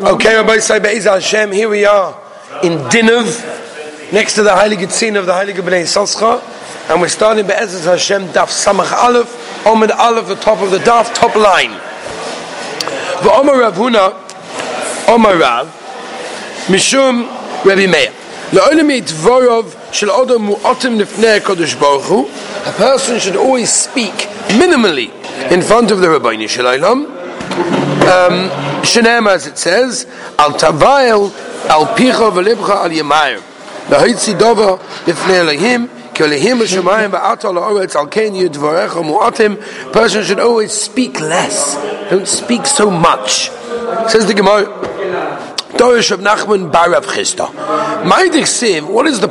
Okay, Rabbi Be'ez Hashem, here we are in Dinov, next to the Heilige Tzin of the Heilige Bnei Soscha, and we're starting Be'ez Hashem, Daf Samach Aleph, Omid Aleph, the top of the Daf, top line. V'Omar Rav Huna, Omar Rav, Mishum Rabbi Meir. La'olim Dvorov Shel Odom Mu'otim Nifnei Kodesh Baruch Hu, a person should always speak minimally in front of the Rabbi Shalom, um, Shenem, as it says, Al Tavail, Al Picha Velibcha Al Yemayim. V'hoitzi Dova B'fnei Elohim, Person should always speak less. Don't speak so much. Says the Gemara. Dorish of Nachman Barav Chisda. Ma'idich Siv, what is the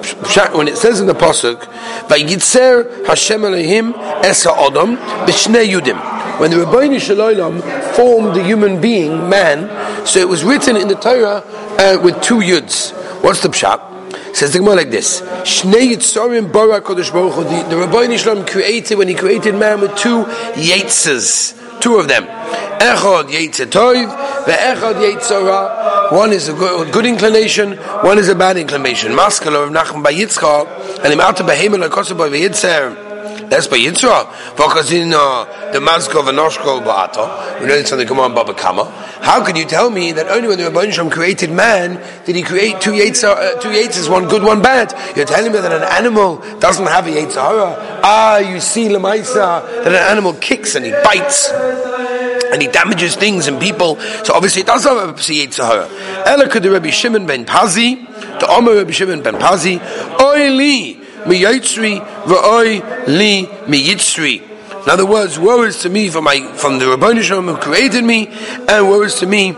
when it says in the Pasuk, Vayitzer Hashem Elohim Esa Odom B'shnei Yudim. When the Rabbeinu Shalom formed the human being, man, so it was written in the Torah uh, with two yuds. What's the pshat? says the Gemara like this: Shnei Yitzorim Bara Kodesh Baruch Hu. The, the Shalom created when he created man with two yitzes, two of them. Echad Yitzah Toiv, ve'echad Yitzah One is a good, good, inclination, one is a bad inclination. Maskala of Nachman by Yitzchak, and Imata Behemel Akosav by Yitzhak. That's by Yitzra. Uh, the Mazkov and Ba'ata, we know it's on the Gemara Baba Kama. How can you tell me that only when the Rabban Shem created man did he create two Yitzra, uh, two Yitzras, one good, one bad? You're telling me that an animal doesn't have a Yitzhara. Ah, you see Lamaisa, that an animal kicks and he bites and he damages things and people. So obviously it does have a Yitzhara. Ela could the Rabbi Shimon ben Pazi, the Omer Rabbi Shimon ben Pazi, Oili miyitzri v'oy li miyitzri. In other words, woe is to me from my from the Rabbanu Shalom who created me, and woe is to me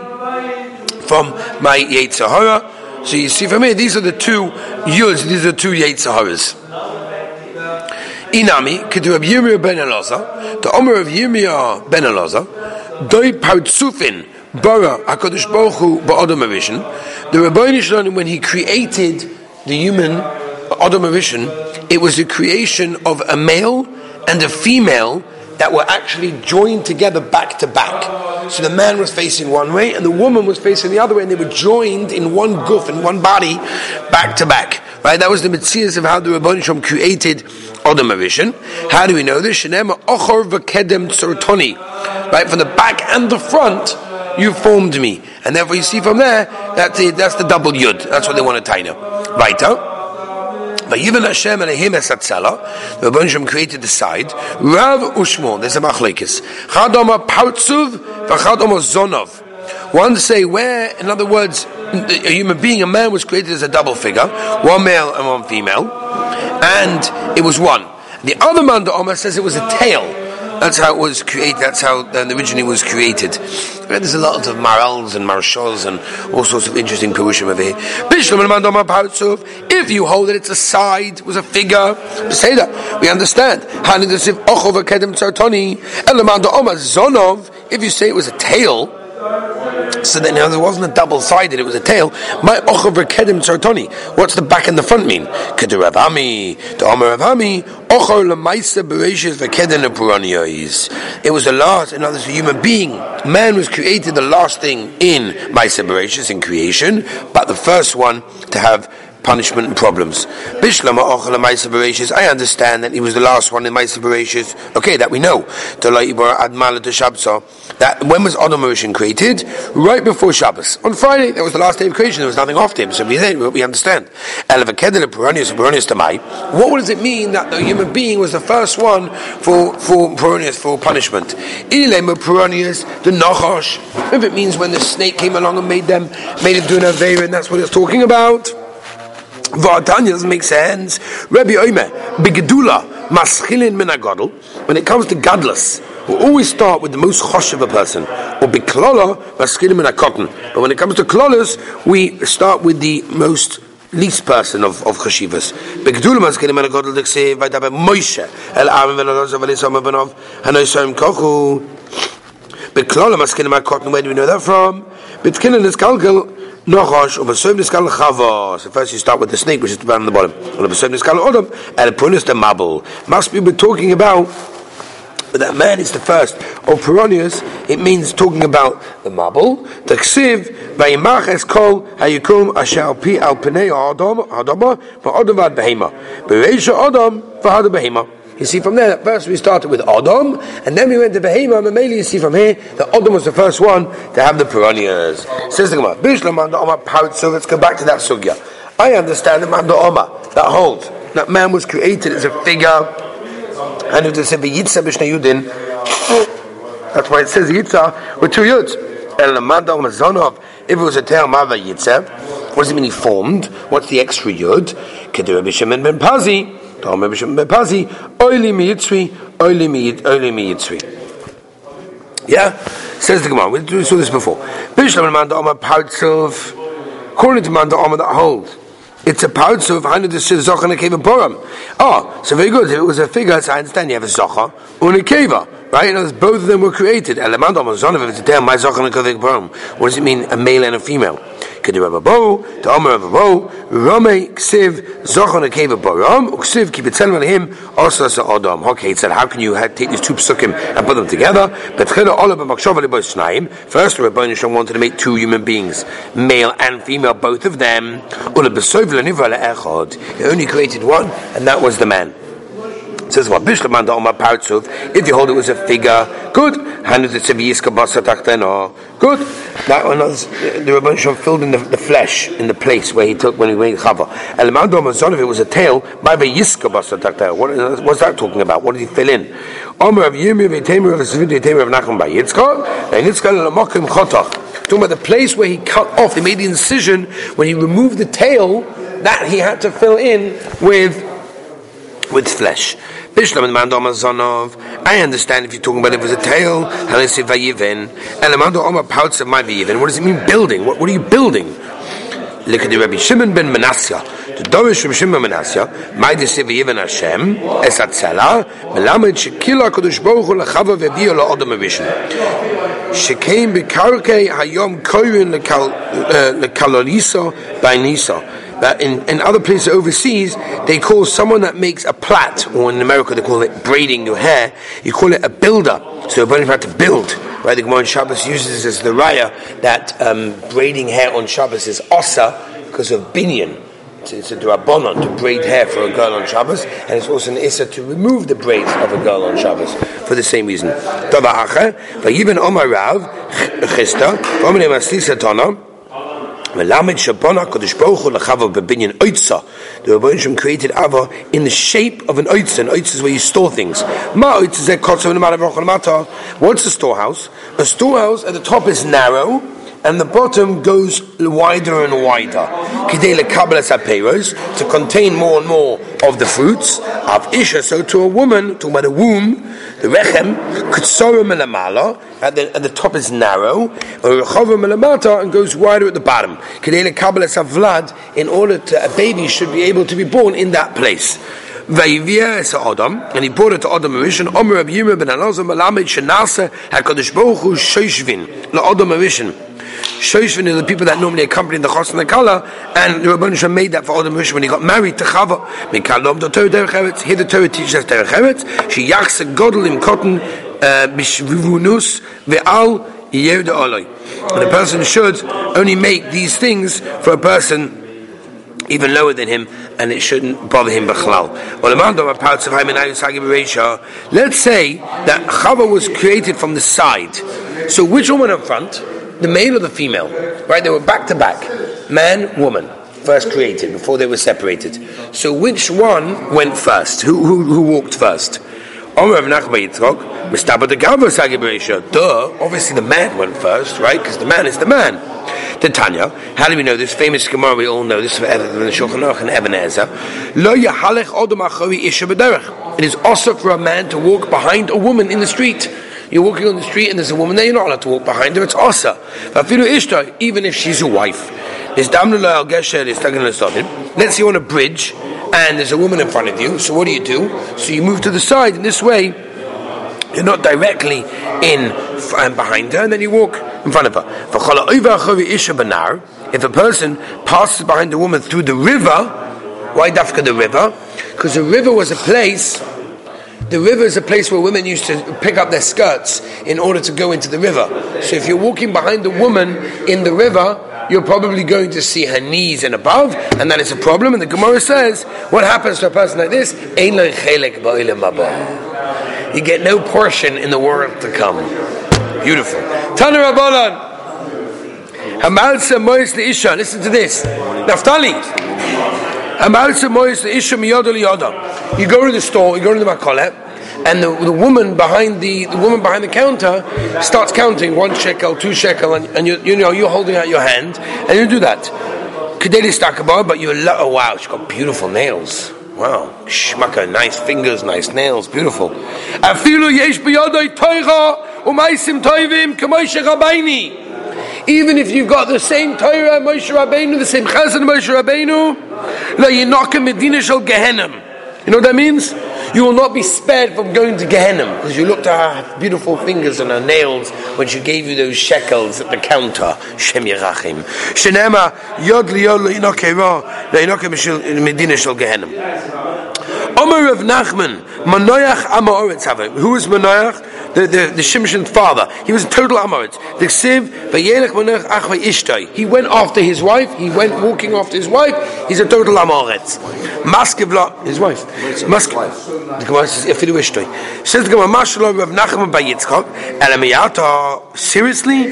from my Yetzirah. So you see, for me, these are the two yuds. These are the two Yetzirahs. Inami, Kedu Rabbi Yirmiyah ben Elazar, the Omer of Yirmiyah ben Elazar, Doi Partsufin, Bara Hakadosh Baruch Hu Ba'adam The Rabbanu Shalom, when he created the human Adam Harishon, it was the creation of a male and a female that were actually joined together back to back. So the man was facing one way and the woman was facing the other way, and they were joined in one goof, in one body, back to back. Right? That was the mitzvahs of how the Rabban Shalom created Adam Harishon. How do we know this? Shenema Ochor V'Kedem Tzortoni. Right? From the back and the front, you formed me. And therefore you see from there, that's the, that's the double yud. That's what they want to tie now. Right, huh? Vayivan Hashem Elohim Esatzela. The Rebbeinu created the side. Rav Ushmon. There's a machlekes. Chadoma Pautzuv v'chadoma Zonov. One say where, in other words, a human being, a man was created as a double figure, one male and one female, and it was one. The other man, the Omer, says it was a tail. That's how it was created. That's how uh, originally was created. There's a lot of marals and marshals and all sorts of interesting perushim over here. If you hold that it's a side, was a figure, say that we understand. If you say it was a tail. So then now there wasn't a double sided, it was a tail. My ochav kedim tzartoni. What's the back and the front mean? Kedu Ravami, the ochor lemaisa bereshis v'keden It was the last, in other words, human being. Man was created the last thing in Maisa Bereshis, in creation, but the first one to have punishment and problems. I understand that he was the last one in Maisa Bereshis. Okay, that we know. That when was Adam Rishon created? Right before Shabbos. On Friday, that was the last day of creation. There was nothing after him. So we, we understand. What does it mean that the human being was the first one for for Peronius, for punishment? the Nachash. If it means when the snake came along and made them made him do an Aveira, and that's what it's talking about. V'atanya doesn't make sense. Rabbi Oime, begedula maschilin min When it comes to godless, we always start with the most chosh of a person. Or biklala maschilin min. But when it comes to klolas, we start with the most least person of of chashivas. Begedula maschilin min agadol dikse vaydabe Moshe el arim v'nalozav v'lisam v'nov hanoisam kochu. Biklala maschilin min. Where do we know that from? Bitkinin is Nochosh, of a certain skull chavos. So first you start with the snake, which is down on the bottom. Certain skull odom, and a prunis the mabul. Must be talking about that man is the first of Peronius, it means talking about the mabul. The ksiv, vayimach es kol hayukum asher pi al pnei adam, adama, va'adam vad behema. Bereisha adam, v'hada behema. You see from there, first we started with Adam, and then we went to Behema, and mainly you see from here that Adam was the first one to have the piranhas. Says the Gemara, Bishlam Omar so let's go back to that sugya. I understand the Manda Omar, that holds, that man was created as a figure, and it said Yitza Bishna Yudin, that's why it says Yitza with two Yuds. And the Manda Omar Zonov, if it was a tail Mava Yitza, what does it mean he formed? What's the extra Yud? Kedur Bishaman Ben Pazi, According to Yeah? Says the Gemara. We saw this before. Bishlam Manda Omar parts of according to Manda Omar that holds. It's a of Hanu the and a. Oh, so very good. If it was a figure, so I understand you have a Zocha and a Keva. Right? You know, both of them were created. What does it mean, a male and a female? Rabba Bo, the Omer Rabba Bo, Rome Ksiv Zochon Akeva Baram, Uksiv Kibitzel him also as Adam. Okay, it said, how can you take these two psukim and put them together? Betchila Ola B'Makshov Ali Shnaim. First, Rabbi Nishon wanted to make two human beings, male and female, both of them. Ola B'Sov L'Nivra He only created one, and that was the man says what Bishlam Omar Partsuf. If you hold it was a figure, good. Handed it to Yiska Basatachteno, good. That one was the Rabban Shalom filled in the, the, flesh in the place where he took when he made Chava. Omar Zon of it was a tail by the Yiska Basatachteno. What what's that talking about? What did he fill in? Omer of Yirmi V'Temer of Sivit V'Temer of Nachum by Yitzchak and Yitzchak Lamokim Chotach. Talking about the place where he cut off, he made the incision when he removed the tail that he had to fill in with with flesh. I understand if you're talking about it was a tail, Halisi Vayivin, and the Mando Omar pouts of my Vayivin. What does it mean building? What, what are you building? Look at the Rabbi Shimon ben Menasya. The Dorish from Shimon Menasya, Desiv Yivin Hashem, Es Atzela, Melamed Shekila Kodesh Baruch Hu Lechava Vebiyo La'odam Harishon. Shekeim Bekarkei Hayom Koyin Lekalolisa uh, Bainisa that in, in other places overseas they call someone that makes a plait, or in America they call it braiding your hair. You call it a builder. So you're had to build. Right? The Gemara on Shabbos uses as the raya that um, braiding hair on Shabbos is osa because of binyan. It's, it's a drabonon to braid hair for a girl on Shabbos, and it's also an issa to remove the braids of a girl on Shabbos for the same reason. Melamed Shabana Kodesh Baruch Hu Lachava Oitza. The Rebbeinu created Ava in the shape of an Oitza. An Oitza is where you store things. Ma Oitza Zeh Kotzav What's a storehouse? A storehouse at the top is narrow and the bottom goes wider and wider. To contain more and more of the fruits of Isha. So to a woman, talking about a womb, the rechem, at the, at the top is narrow, and goes wider at the bottom. in order to, a baby should be able to be born in that place. Adam, and he brought it to Adam Rishon. Omer Rabbi Yirmiyah ben Elazar Malamed Shenasa Hakadosh Baruch Hu Shoishvin La Adam Rishon. Shoshvin are the people that normally accompany the Chos and the Kala, and the Rabban Shem made that for Adam Rishon when he got married to Chava. Mikalom the Torah Derech Eretz. Here the Torah teaches us Derech Eretz. She yaks a godel im cotton uh, bishvivunus ve'al yevda oloi. And a person should only make these things for a person even lower than him, and it shouldn't bother him. Let's say that Chava was created from the side. So which woman in front? the male or the female? Right? They were back to back. Man, woman. First created before they were separated. So which one went first? Who, who, who walked first? Duh, obviously the man went first, right? Because the man is the man. The Tanya, how do we know this famous Gemara? We all know this from the Shulchan Aruch and Even Ha'Ezer. It is also for a man to walk behind a woman in the street. You're walking on the street and there's a woman there, you're not allowed to walk behind her, it's asa. Even if she's your wife. Let's say you're on a bridge and there's a woman in front of you, so what do you do? So you move to the side, in this way, you're not directly in and behind her, and then you walk in front of her. If a person passes behind a woman through the river, why dafka the river? Because the river was a place the river is a place where women used to pick up their skirts in order to go into the river. So if you're walking behind a woman in the river, you're probably going to see her knees and above, and that is a problem. And the Gemara says, what happens to a person like this? You get no portion in the world to come. Beautiful. Tana Rabbanan. Hamalsa Mois the Isha. Listen to this. Naftali. Hamalsa Mois the Isha Miyoda Liyoda. You go to the store, you go to the Makolet, and the, the woman behind the, the woman behind the counter starts counting one shekel, two shekel, and, and you, you know you're holding out your hand, and you do that. Kadeli Stakaba, but you're oh wow, she's got beautiful nails. Wow, shmaka, nice fingers, nice nails, beautiful. Even if you've got the same Torah, Moshe Rabbeinu, the same Chesed, Moshe Rabbeinu. You know what that means? You will not be spared from going to Gehenna because you looked at her beautiful fingers and her nails when she gave you those shekels at the counter. Shem Yerachim. Shenema yod liyod le'inokera le'inokem medina shel Gehenna. Omer of Nachman, Manoach Amoritz Who is Manoach? the, the, the Shimshon's father. He was a total Amorit. The Ksiv, He went after his wife, he went walking after his wife, he's a total Amorit. Maskevla, his wife. Mask, the Gemara says, Efidu. Says the Gemara, Mashallah Rav Nachman by Yitzchak, Elamiyata, seriously?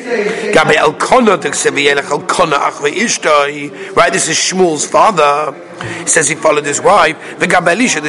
Gabi Elkona, the Ksiv, Yelech Elkona Achve Ishtoi. Right, this is Shmuel's father. He says he followed his wife. The V'gabelisha the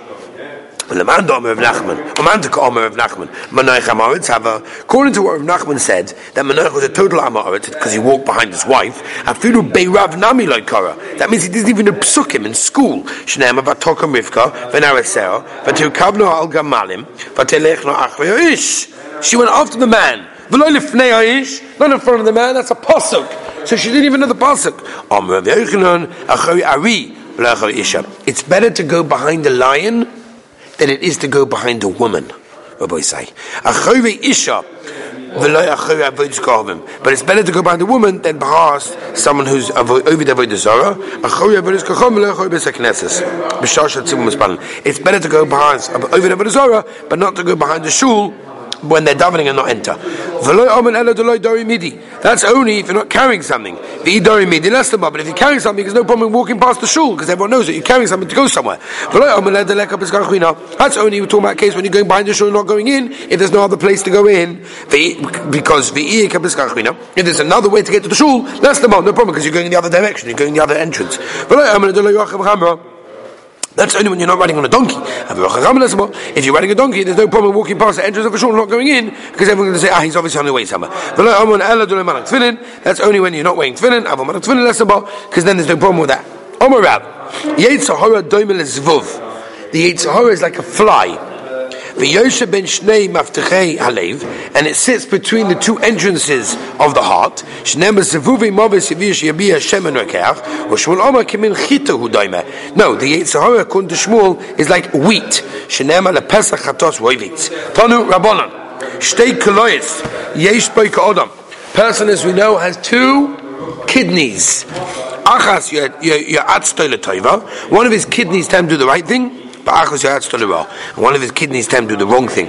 According to what Rav Nachman said, that Manoich was a total Amorit because he walked behind his wife. That means he didn't even know psukim in school. She went after the man. Not in front of the man, that's a pasuk. So she didn't even know the pasuk. It's better to go behind the lion than it is to go behind a woman. Rabbi say, isha. But it's better to go behind a woman than past someone who's over the avodah zara. It's better to go behind over the avodah zara, but not to go behind the shul when they're davening and not enter. That's only if you're not carrying something. But if you're carrying something, there's no problem walking past the shul because everyone knows that you're carrying something to go somewhere. That's only we're talking about case when you're going behind the shul and not going in if there's no other place to go in. Because if there's another way to get to the shul, that's the no problem because you're going in the other direction, you're going in the other entrance. That's only when you're not riding on a donkey. If you're riding a donkey, there's no problem walking past the entrance of a shul, not going in, because everyone's going to say, ah, he's obviously on the way somewhere. That's only when you're not wearing tefillin, because then there's no problem with that. The Yitzhahara is like a fly ben shnei maftechei halev, and it sits between the two entrances of the heart. Shneim zevuvi moves yivish yabia shemen rekach, or Omer kimin chita hu No, the Yitzhahara according to Shmuel is like wheat. Shneim le pesach chatos roivitz. Tanu rabbanon. Shtei koloyis yesh boi ka'odam. Person, as we know, has two kidneys. Achas One of his kidneys tell to do the right thing. One of his kidneys tend to do the wrong thing.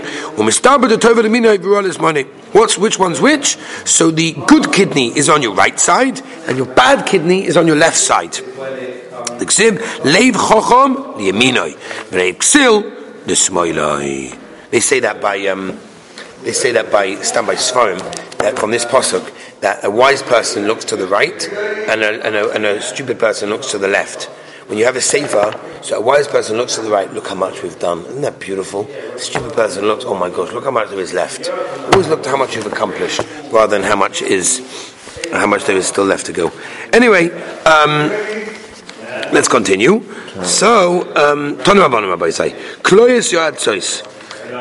What's which one's which? So the good kidney is on your right side, and your bad kidney is on your left side. The ksib leiv chochom liyaminoi, v'leiv ksil the smoiloi. They say that by um, they say that by stand by Sfarim that from this pasuk that a wise person looks to the right and a, and a, and a stupid person looks to the left. When you have a sefer, so a wise person looks to the right, look how much we've done. Isn't that beautiful? A stupid person looks, oh my gosh, look how much there is left. Always look how much you've accomplished rather than how much is how much there is still left to go. Anyway, um, let's continue. So, um, Tanu Rabbi say, Kloyes Yoad Sois,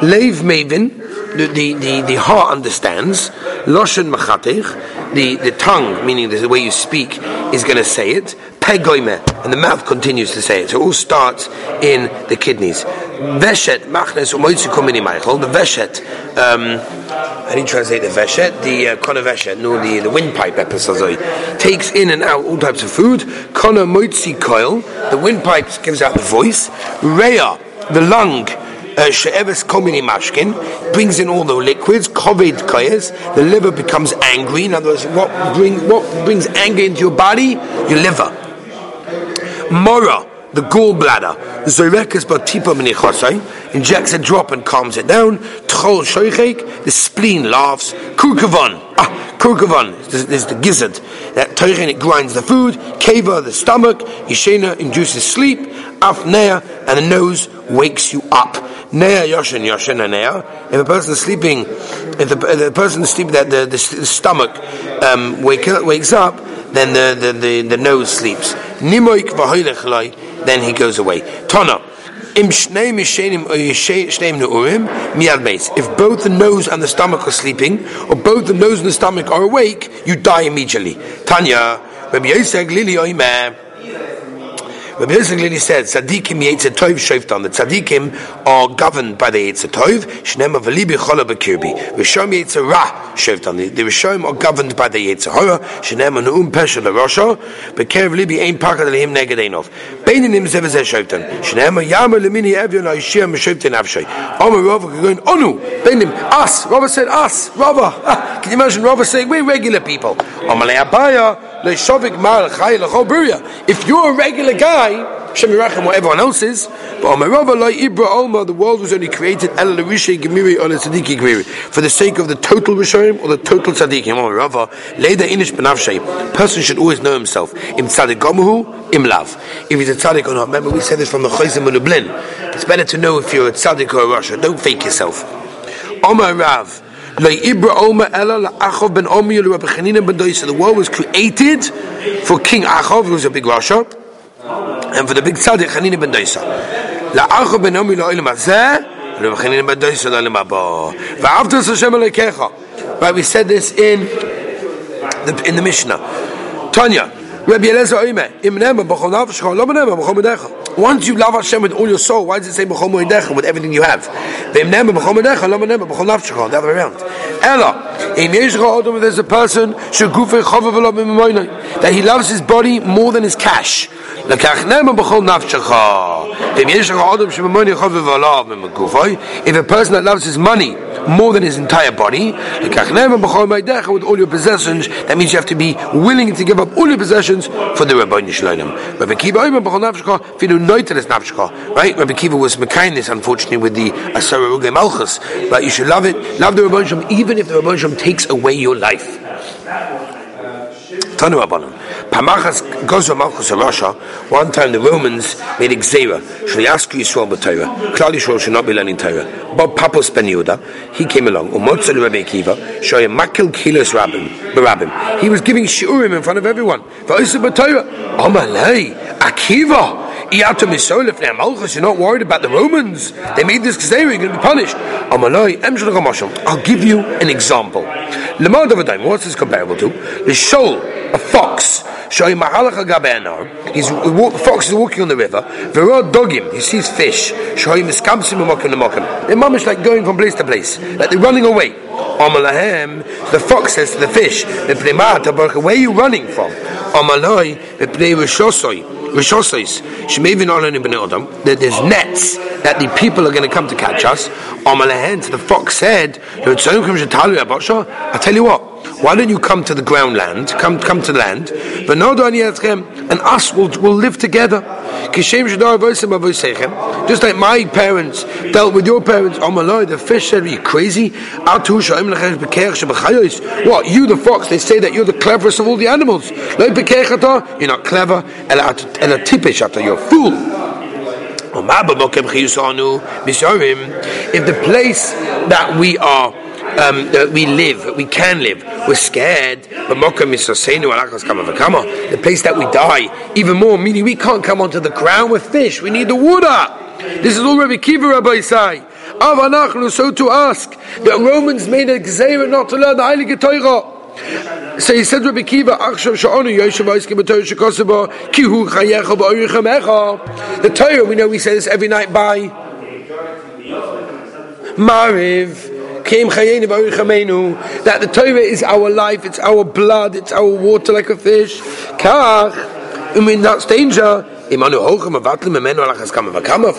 Leiv Mavin, the, the, the, the heart understands, Loshen Machatech, the, the tongue, meaning the way you speak, is going to say it. Pegoime, and the mouth continues to say it. So it all starts in the kidneys. Veshet, machnes umoitzikumini Michael. The veshet, um, how do you translate the veshet? The uh, kona veshet, no, the, the windpipe episode, takes in and out all types of food. Kona moitzi coil, the windpipe gives out the voice. Rea, the lung, uh, she'eves komini mashkin brings in all the liquids. Kovid kayas, the liver becomes angry. In other words, what bring what brings anger into your body? Your liver. Mora, the gallbladder. Zorekas batipa minichosai injects a drop and calms it down. Tchol shoichek, the spleen laughs. Kurkavan, ah, kurkavan is the gizzard. That toichen it grinds the food. Keva, the stomach. Yishena induces sleep. Afnea, and the nose wakes you up. Nea yoshin yoshin nea. If a person is sleeping, if the, the person is sleeping, that the, the, the stomach um, wake, wakes up, then the, the, the, the nose sleeps. Nimoik then he goes away. Tana. Uh, if both the nose and the stomach are sleeping, or both the nose and the stomach are awake, you die immediately. Tanya, Rabbi clearly said, Tzadikim Yetzir Tov Shoftan. The Tzadikim are governed by the Yetzir Tov. Shnema V'libi Chola B'kirbi. Rishom Yetzir Ra Shoftan. The Rishom are governed by the Yetzir Hora. Shnema Nu'um Pesha L'Rosha. B'kerev Libi Ein Pakad Lehim Neged Einov. Beininim Zev Zeh Shoftan. Shnema Yama Lemini Evyon Ha'ishir M'Shoftan Avshay. Omer Rava going, Onu. Beinim. Us. Rava said us. Rava. Ah, can you imagine Rava saying, we're regular people. Omer Le'abaya. If you're a regular guy, Shem Yerachem, what everyone else is, but the world was only created for the sake of the total Rishayim or the total Tzaddikim. Person should always know himself. Im Tzaddik Gomuhu, Im Lav. If he's a Tzaddik or not. Remember, we said this from the Chayzim Lublin. It's better to know if you're a Tzaddik or a Rasha. Don't fake yourself. Omar Rav. The world was created for King Achav, who was a big rasha, and for the big tzaddik Hanina ben Doisa. La'achov Right, we said this in the, in the Mishnah. Tanya, Rabbi Elazar Oime, im nema b'chol nafshcha, lo b'nema b'chol medecha. Once you love Hashem with all your soul, why does it say b'chol moedecha with everything you have? V'imnem b'chol moedecha, lo v'imnem b'chol nafshecha. The other way around. Ella, in Yeshua Odom, there's a person shegufei chovav v'lo b'moinai that he loves his body more than his cash. Lekachnem b'chol nafshecha. V'im Yeshua Odom sheb'moinai chovav v'lo b'megufoi. If a person that loves his money more than his entire body. With all your possessions, that means you have to be willing to give up all your possessions for the Rabbi Nishloinim. Rabbi Kiva, right? Rabbi Kiva was Mekainis, unfortunately, with the Asara Ruge Malchus. But you should love it, love the Rabbi even if the Rabbi takes away your life one time the Romans made Xera, Shliasku Yisrael B'Torah, Klal Yisrael should not be learning Torah. Bob Papos Ben Yehuda, he came along, Umotzel Rabbi Akiva, Shoyim Makil Kilos Rabbim, Barabbim. He was giving Shiurim in front of everyone. V'Oisa B'Torah, Amalei, Akiva, you're not worried about the Romans. They made this Xera, you're going to be punished. I'll give you an example. What's this comparable to? The shoal, a fox. He's the fox is walking on the river. He sees fish. The mom is like going from place to place, like they're running away. The fox says to the fish, "Where are you running from?" That there's nets that the people are going to come to catch us. The fox said, I tell you what, why don't you come to the ground land, come come to land, and us will, will live together. Just like my parents dealt with your parents. Oh my lord, the fish said, Are you crazy? What, you the fox, they say that you're the cleverest of all the animals. You're not clever, you're a fool. If the place that we are um, that we live, that we can live. We're scared, but the place that we die, even more, meaning we can't come onto the ground with fish. We need the water. This is all Rabbi Kiva Rabbi say. Avanachnu, so to ask, the Romans made a gzeira not to learn the Heilige Torah. So he said Rabbi Kiva. The Torah, we know we say this every night by Mariv That the Torah is our life, it's our blood, it's our water like a fish. Kach, and in that danger, if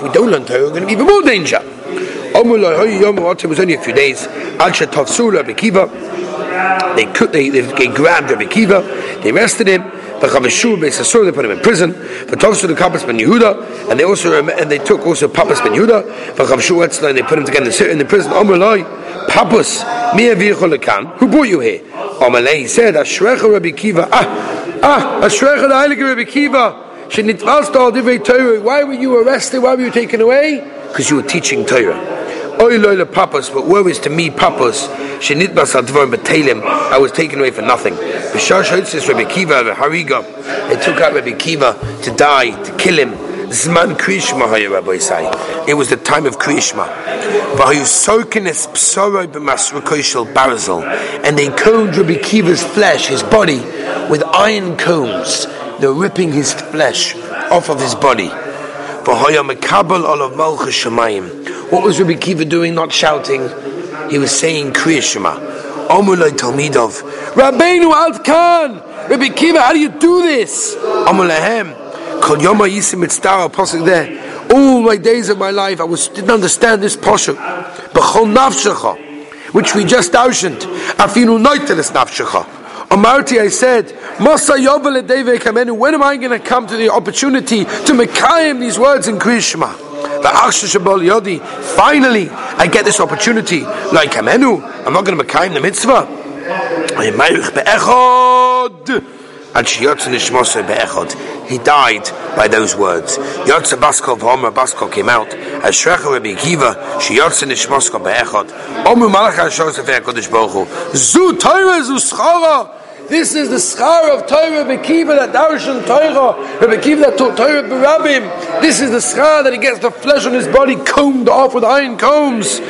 we don't learn Torah, we're going to be even more danger. It was only a few days. They could, they, they, grabbed Rabbi Kiva, they arrested him. They put him in prison. And they also and they took also Papas ben Yehuda. And they put him together in the prison. Papas, Mia Vircholekan. Who brought you here? Omerlei he said, Ashrecha Rabbi Kiva. Ah, ah, Ashrecha the Heilige Rabbi Kiva. Why were you arrested? Why were you taken away? Because you were teaching Torah. Oy papas, but woe is to me papas. Shenitbas advar betelim. I was taken away for nothing. B'shar shotzis Rabbi Kiva hariga. They took out Rabbi Kiva to die, to kill him. Zman Krishma Rabbi say. It was the time of Krishma. And they combed Rabbi Kiva's flesh, his body, with iron combs. They're ripping his flesh off of his body. What was Rabbi Kiva doing, not shouting? He was saying Kriya Shema. Omulay Talmidov. Rabbeinu Alt Khan! Rabbi Kiva, how do you do this? Omulahem. There. All my days of my life, I was didn't understand this Pasuk. B'chol Nafshecha, which we just oceaned. Afinu Noitelis Nafshecha. Amarti, I said, Masa Kamenu, when am I going to come to the opportunity to Mekayim these words in Krishma? Finally, I get this opportunity. Like Kamenu, I'm not going to make the mitzvah. He died by those words. Yotze Baskov Homer Baskov came out. As Shrecha Rabbi Kiva, Shiyotze Nishmosko Be'echot. Omu Malach HaShosef HaKodesh Baruch Hu. Zu Torah, Zu Schara. This is the schar of Torah Bekiva that Darshan Torah, Bekiva that taught Torah Berabim. This is the schar that he gets the flesh on his body combed off with iron combs.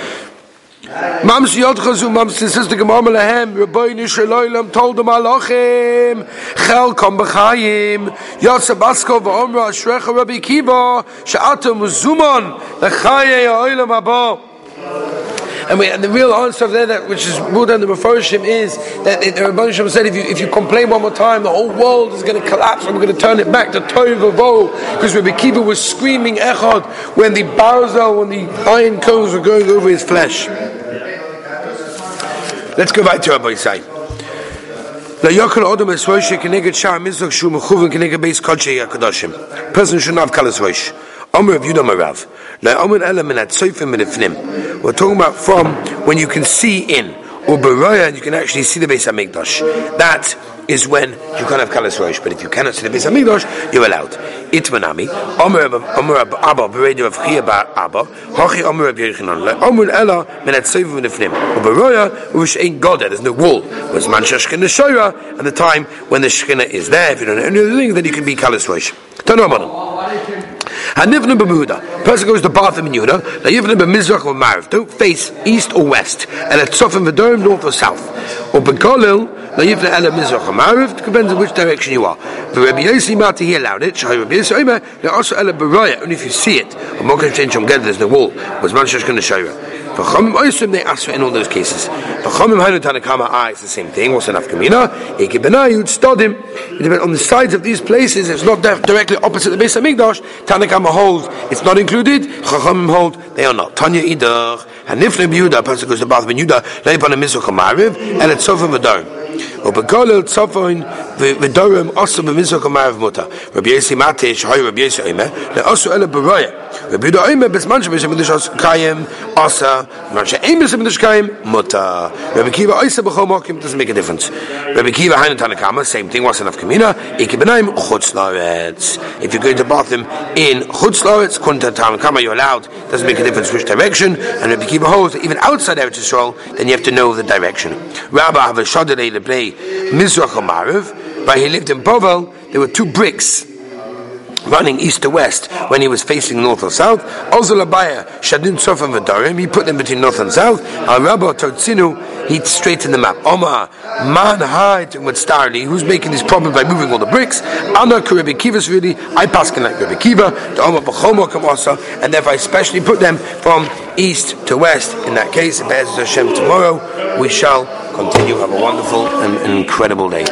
Mams Yodchazu, Mams sister Gemara Lahem, Rabbi Nishaloilam told the Malachim, Chel Kom B'chayim, Yotze Basko V'omra Ashrecha Rabbi Kiva, Sha'atum Zumon, L'chaye Ha'olam Haba. And, we, and the real answer there, that, which is ruled under Mephoshim, is that the Rabban Shem said, if you, if you complain one more time, the whole world is going to collapse and we're going to turn it back to Toiv because Rabbi Kiva was screaming Echad when the barzel, when the iron cones were going over his flesh. Let's go back to Rabbi Yisai. Person should not have rosh. Omer of Yudam Arav. We're talking about from when you can see in, or Baraya, and you can actually see the Beis Hamikdash. That is when you can't have kalas rosh. But if you cannot see the Beis Hamikdash, you're allowed. Itmanami, Omer Omer Abba, Beredi of Chia Bar Abba, Hachi Omer of Yechinon, Omer Ella Menat Sevu Nefnim, Baraya, which ain't God. There's no wall. Was Man Shashkin the Shoya, and the time when the Shekhinah is there. If you don't know any other thing, then you can be kalas rosh. Don't know Hanivna b'muda. Person goes to Bath in Yehuda. Layivna b'mizrach or Mariv. Don't face east or west. And at Sofim v'dorim north or south. Or b'kolil layivna ela mizrach or Mariv. Depends on which direction you are. But Rabbi Yossi Mati he allowed it. Shai Rabbi Yossi Omer. Also ela b'roya. Only if you see it. Or mokan change from There's no wall. Was man shesh going to show you. V'chomim oisim they for in all those cases. V'chomim hainu tanakama ah, it's the same thing. What's enough kamina? Benayud stodim. It depends on the sides of these places. It's not directly opposite the base of Migdash. Tanakama holds it's not included. Chachamim hold they are not. Tanya idach. Yehuda, goes to Bath Yehuda, and it's Osu Muta. Rabbi Mate, Rabbi Le'osu Ele B'roya. Rabbi Yehuda B'sman Kayim, Osa, Kayim, Muta. Rabbi Kiva Oisa B'chol Mokim, doesn't make a difference. Rabbi Kiva Hainu Tanakama, same thing, Wasan Av Kamina, B'naim, Chutz If you're going to Bathim in Chutz Loretz, Kunta Tanakama, you're allowed, doesn't make a difference which direction, and Rabbi Kiva holds that even outside Eretz Yisrael, then you have to know the direction. Rabbi have a shadalei leblei Mizrach Amariv, but he lived in Bovel, there were two bricks running east to west when he was facing north or south. Also Labaya Shadin Sofan Vadarim, he put them between north and south. Arabo Totzinu, he straightened them up. Omar Man Hide with Starly, who's making this problem by moving all the bricks. Anna Rebbe Kiva's really, I pass like Rebbe Kiva, the Omar Bachoma also, and therefore I especially put them from east to west. In that case, Be'ez Hashem tomorrow, we shall continue. Have a wonderful and incredible day.